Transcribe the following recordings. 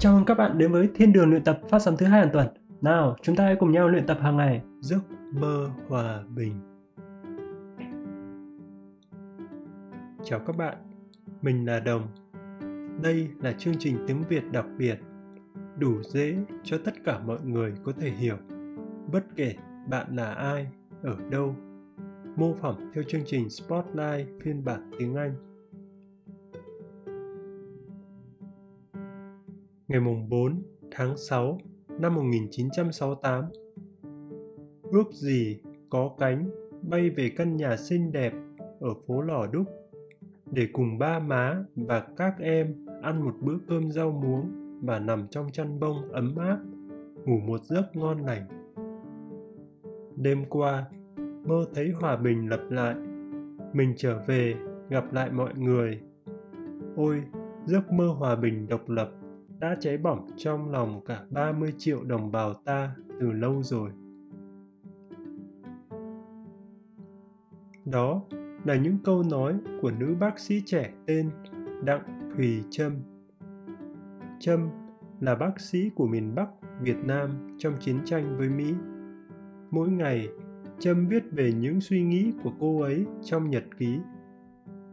Chào mừng các bạn đến với Thiên đường luyện tập phát sóng thứ hai hàng tuần. Nào, chúng ta hãy cùng nhau luyện tập hàng ngày. Giấc mơ hòa bình. Chào các bạn, mình là Đồng. Đây là chương trình tiếng Việt đặc biệt, đủ dễ cho tất cả mọi người có thể hiểu, bất kể bạn là ai, ở đâu. Mô phỏng theo chương trình Spotlight phiên bản tiếng Anh ngày mùng 4 tháng 6 năm 1968. Ước gì có cánh bay về căn nhà xinh đẹp ở phố Lò Đúc để cùng ba má và các em ăn một bữa cơm rau muống và nằm trong chăn bông ấm áp, ngủ một giấc ngon lành. Đêm qua, mơ thấy hòa bình lập lại, mình trở về gặp lại mọi người. Ôi, giấc mơ hòa bình độc lập đã cháy bỏng trong lòng cả 30 triệu đồng bào ta từ lâu rồi. Đó là những câu nói của nữ bác sĩ trẻ tên Đặng Thùy Trâm. Trâm là bác sĩ của miền Bắc Việt Nam trong chiến tranh với Mỹ. Mỗi ngày, Trâm viết về những suy nghĩ của cô ấy trong nhật ký.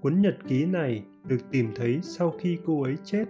Cuốn nhật ký này được tìm thấy sau khi cô ấy chết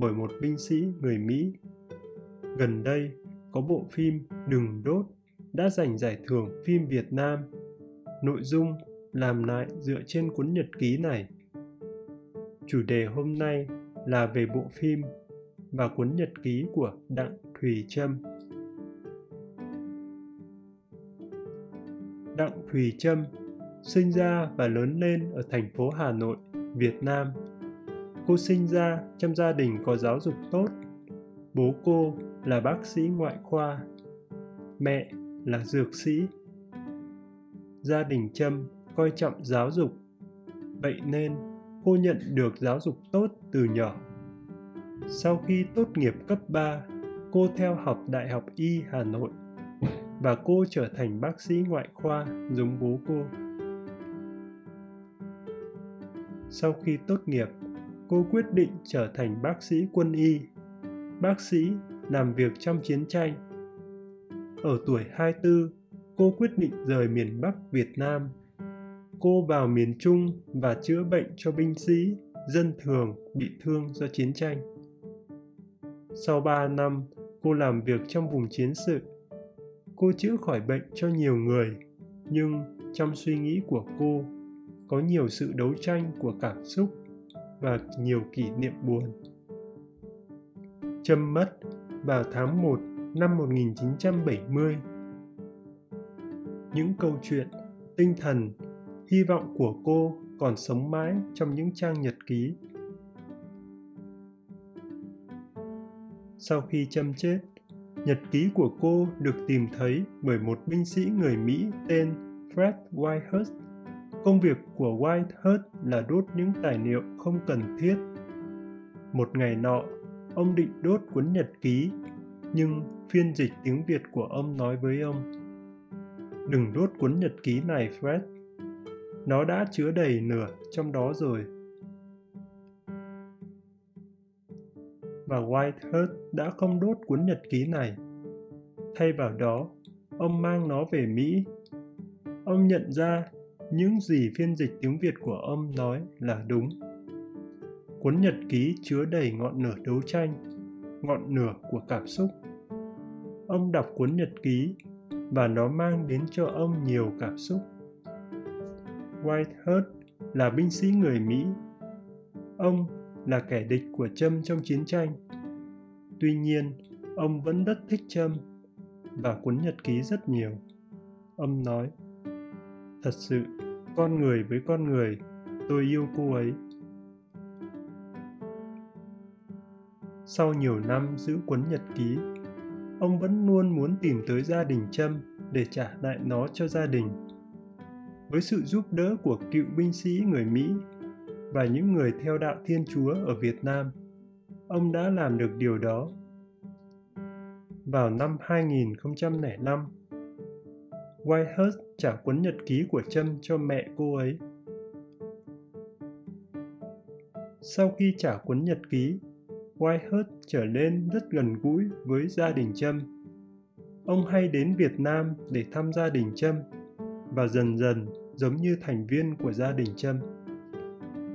bởi một binh sĩ người Mỹ. Gần đây, có bộ phim Đừng đốt đã giành giải thưởng phim Việt Nam. Nội dung làm lại dựa trên cuốn nhật ký này. Chủ đề hôm nay là về bộ phim và cuốn nhật ký của Đặng Thùy Trâm. Đặng Thùy Trâm sinh ra và lớn lên ở thành phố Hà Nội, Việt Nam Cô sinh ra trong gia đình có giáo dục tốt. Bố cô là bác sĩ ngoại khoa, mẹ là dược sĩ. Gia đình Trâm coi trọng giáo dục, vậy nên cô nhận được giáo dục tốt từ nhỏ. Sau khi tốt nghiệp cấp 3, cô theo học Đại học Y Hà Nội và cô trở thành bác sĩ ngoại khoa giống bố cô. Sau khi tốt nghiệp, cô quyết định trở thành bác sĩ quân y. Bác sĩ làm việc trong chiến tranh. Ở tuổi 24, cô quyết định rời miền Bắc Việt Nam. Cô vào miền Trung và chữa bệnh cho binh sĩ, dân thường bị thương do chiến tranh. Sau 3 năm, cô làm việc trong vùng chiến sự. Cô chữa khỏi bệnh cho nhiều người, nhưng trong suy nghĩ của cô có nhiều sự đấu tranh của cảm xúc và nhiều kỷ niệm buồn. Trâm mất vào tháng 1 năm 1970. Những câu chuyện, tinh thần, hy vọng của cô còn sống mãi trong những trang nhật ký. Sau khi Trâm chết, nhật ký của cô được tìm thấy bởi một binh sĩ người Mỹ tên Fred Whitehurst Công việc của Whitehurst là đốt những tài liệu không cần thiết. Một ngày nọ, ông định đốt cuốn nhật ký, nhưng phiên dịch tiếng Việt của ông nói với ông, Đừng đốt cuốn nhật ký này, Fred. Nó đã chứa đầy nửa trong đó rồi. Và Whitehurst đã không đốt cuốn nhật ký này. Thay vào đó, ông mang nó về Mỹ. Ông nhận ra những gì phiên dịch tiếng Việt của ông nói là đúng. Cuốn nhật ký chứa đầy ngọn lửa đấu tranh, ngọn lửa của cảm xúc. Ông đọc cuốn nhật ký và nó mang đến cho ông nhiều cảm xúc. Whitehead là binh sĩ người Mỹ. Ông là kẻ địch của Trâm trong chiến tranh. Tuy nhiên, ông vẫn rất thích Trâm và cuốn nhật ký rất nhiều. Ông nói, thật sự con người với con người, tôi yêu cô ấy. Sau nhiều năm giữ cuốn nhật ký, ông vẫn luôn muốn tìm tới gia đình trâm để trả lại nó cho gia đình. Với sự giúp đỡ của cựu binh sĩ người mỹ và những người theo đạo thiên chúa ở việt nam, ông đã làm được điều đó. Vào năm 2005 Whitehurst trả cuốn nhật ký của Trâm cho mẹ cô ấy. Sau khi trả cuốn nhật ký, Whitehurst trở nên rất gần gũi với gia đình Trâm. Ông hay đến Việt Nam để thăm gia đình Trâm và dần dần giống như thành viên của gia đình Trâm.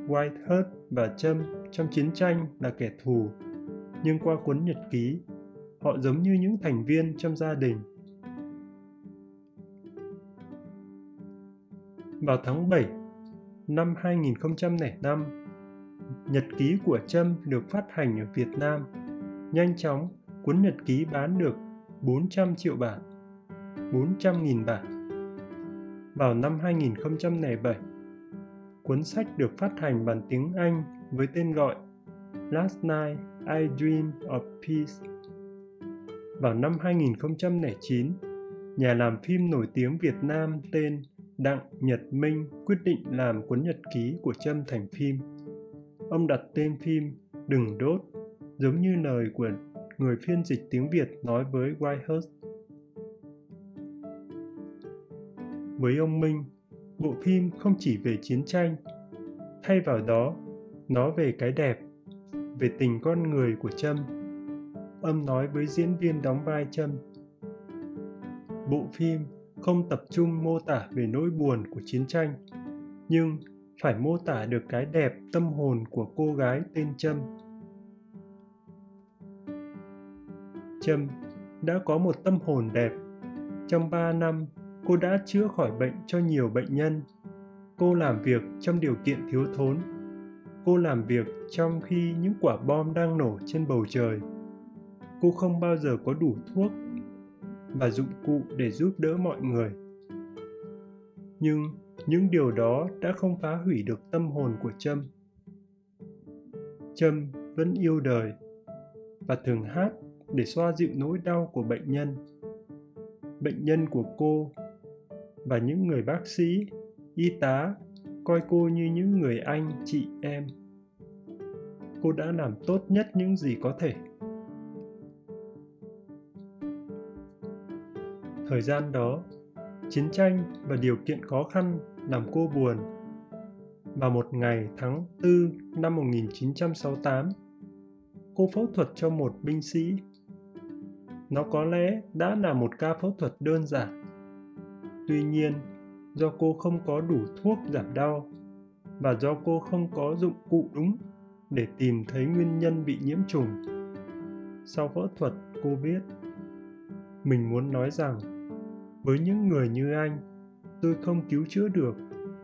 Whitehurst và Trâm trong chiến tranh là kẻ thù, nhưng qua cuốn nhật ký, họ giống như những thành viên trong gia đình. Vào tháng 7 năm 2005, nhật ký của Trâm được phát hành ở Việt Nam. Nhanh chóng, cuốn nhật ký bán được 400 triệu bản, 400.000 bản. Vào năm 2007, cuốn sách được phát hành bằng tiếng Anh với tên gọi Last Night I Dream of Peace. Vào năm 2009, nhà làm phim nổi tiếng Việt Nam tên Đặng Nhật Minh quyết định làm cuốn nhật ký của Trâm thành phim. Ông đặt tên phim Đừng đốt, giống như lời của người phiên dịch tiếng Việt nói với Whitehurst. Với ông Minh, bộ phim không chỉ về chiến tranh, thay vào đó, nó về cái đẹp, về tình con người của Trâm. Ông nói với diễn viên đóng vai Trâm. Bộ phim không tập trung mô tả về nỗi buồn của chiến tranh, nhưng phải mô tả được cái đẹp tâm hồn của cô gái tên Trâm. Trâm đã có một tâm hồn đẹp. Trong 3 năm, cô đã chữa khỏi bệnh cho nhiều bệnh nhân. Cô làm việc trong điều kiện thiếu thốn. Cô làm việc trong khi những quả bom đang nổ trên bầu trời. Cô không bao giờ có đủ thuốc và dụng cụ để giúp đỡ mọi người. Nhưng những điều đó đã không phá hủy được tâm hồn của Trâm. Trâm vẫn yêu đời và thường hát để xoa dịu nỗi đau của bệnh nhân. Bệnh nhân của cô và những người bác sĩ, y tá coi cô như những người anh chị em. Cô đã làm tốt nhất những gì có thể. Thời gian đó, chiến tranh và điều kiện khó khăn làm cô buồn. Vào một ngày tháng 4 năm 1968, cô phẫu thuật cho một binh sĩ. Nó có lẽ đã là một ca phẫu thuật đơn giản. Tuy nhiên, do cô không có đủ thuốc giảm đau và do cô không có dụng cụ đúng để tìm thấy nguyên nhân bị nhiễm trùng. Sau phẫu thuật, cô viết: Mình muốn nói rằng với những người như anh, tôi không cứu chữa được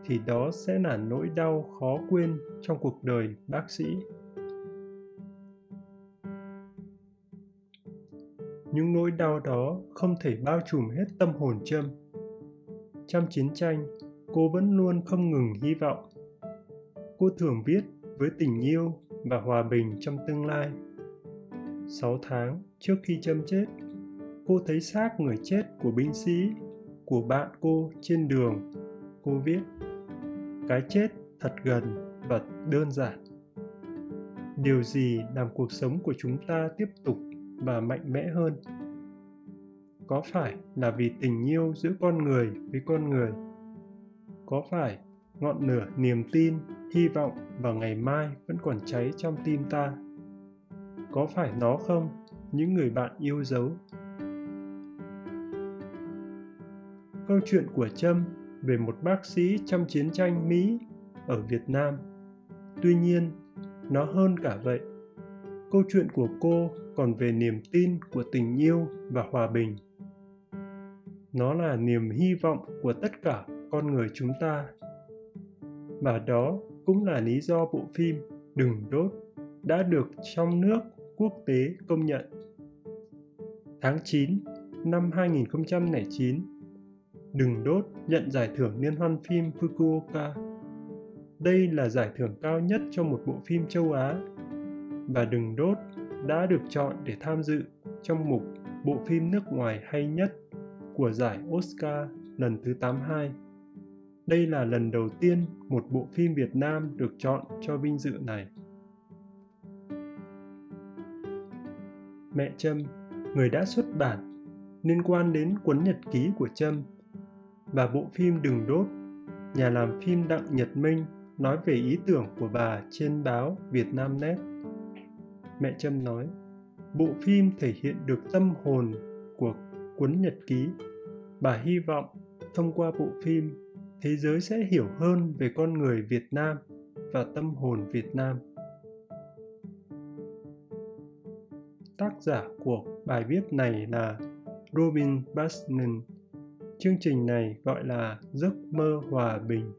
thì đó sẽ là nỗi đau khó quên trong cuộc đời bác sĩ. Những nỗi đau đó không thể bao trùm hết tâm hồn trâm. Trong chiến tranh, cô vẫn luôn không ngừng hy vọng. Cô thường viết với tình yêu và hòa bình trong tương lai. Sáu tháng trước khi trâm chết cô thấy xác người chết của binh sĩ, của bạn cô trên đường. Cô viết, cái chết thật gần và đơn giản. Điều gì làm cuộc sống của chúng ta tiếp tục và mạnh mẽ hơn? Có phải là vì tình yêu giữa con người với con người? Có phải ngọn lửa niềm tin, hy vọng vào ngày mai vẫn còn cháy trong tim ta? Có phải nó không? Những người bạn yêu dấu câu chuyện của Trâm về một bác sĩ trong chiến tranh Mỹ ở Việt Nam. Tuy nhiên, nó hơn cả vậy. Câu chuyện của cô còn về niềm tin của tình yêu và hòa bình. Nó là niềm hy vọng của tất cả con người chúng ta. Và đó cũng là lý do bộ phim Đừng đốt đã được trong nước quốc tế công nhận. Tháng 9 năm 2009, Đừng đốt nhận giải thưởng Liên hoan phim Fukuoka. Đây là giải thưởng cao nhất cho một bộ phim châu Á và Đừng đốt đã được chọn để tham dự trong mục bộ phim nước ngoài hay nhất của giải Oscar lần thứ 82. Đây là lần đầu tiên một bộ phim Việt Nam được chọn cho vinh dự này. Mẹ Trâm, người đã xuất bản liên quan đến cuốn nhật ký của Trâm và bộ phim Đừng Đốt, nhà làm phim Đặng Nhật Minh nói về ý tưởng của bà trên báo Việt Nam Net. Mẹ Trâm nói, bộ phim thể hiện được tâm hồn của cuốn nhật ký. Bà hy vọng thông qua bộ phim, thế giới sẽ hiểu hơn về con người Việt Nam và tâm hồn Việt Nam. Tác giả của bài viết này là Robin Basnan. Chương trình này gọi là Giấc mơ hòa bình.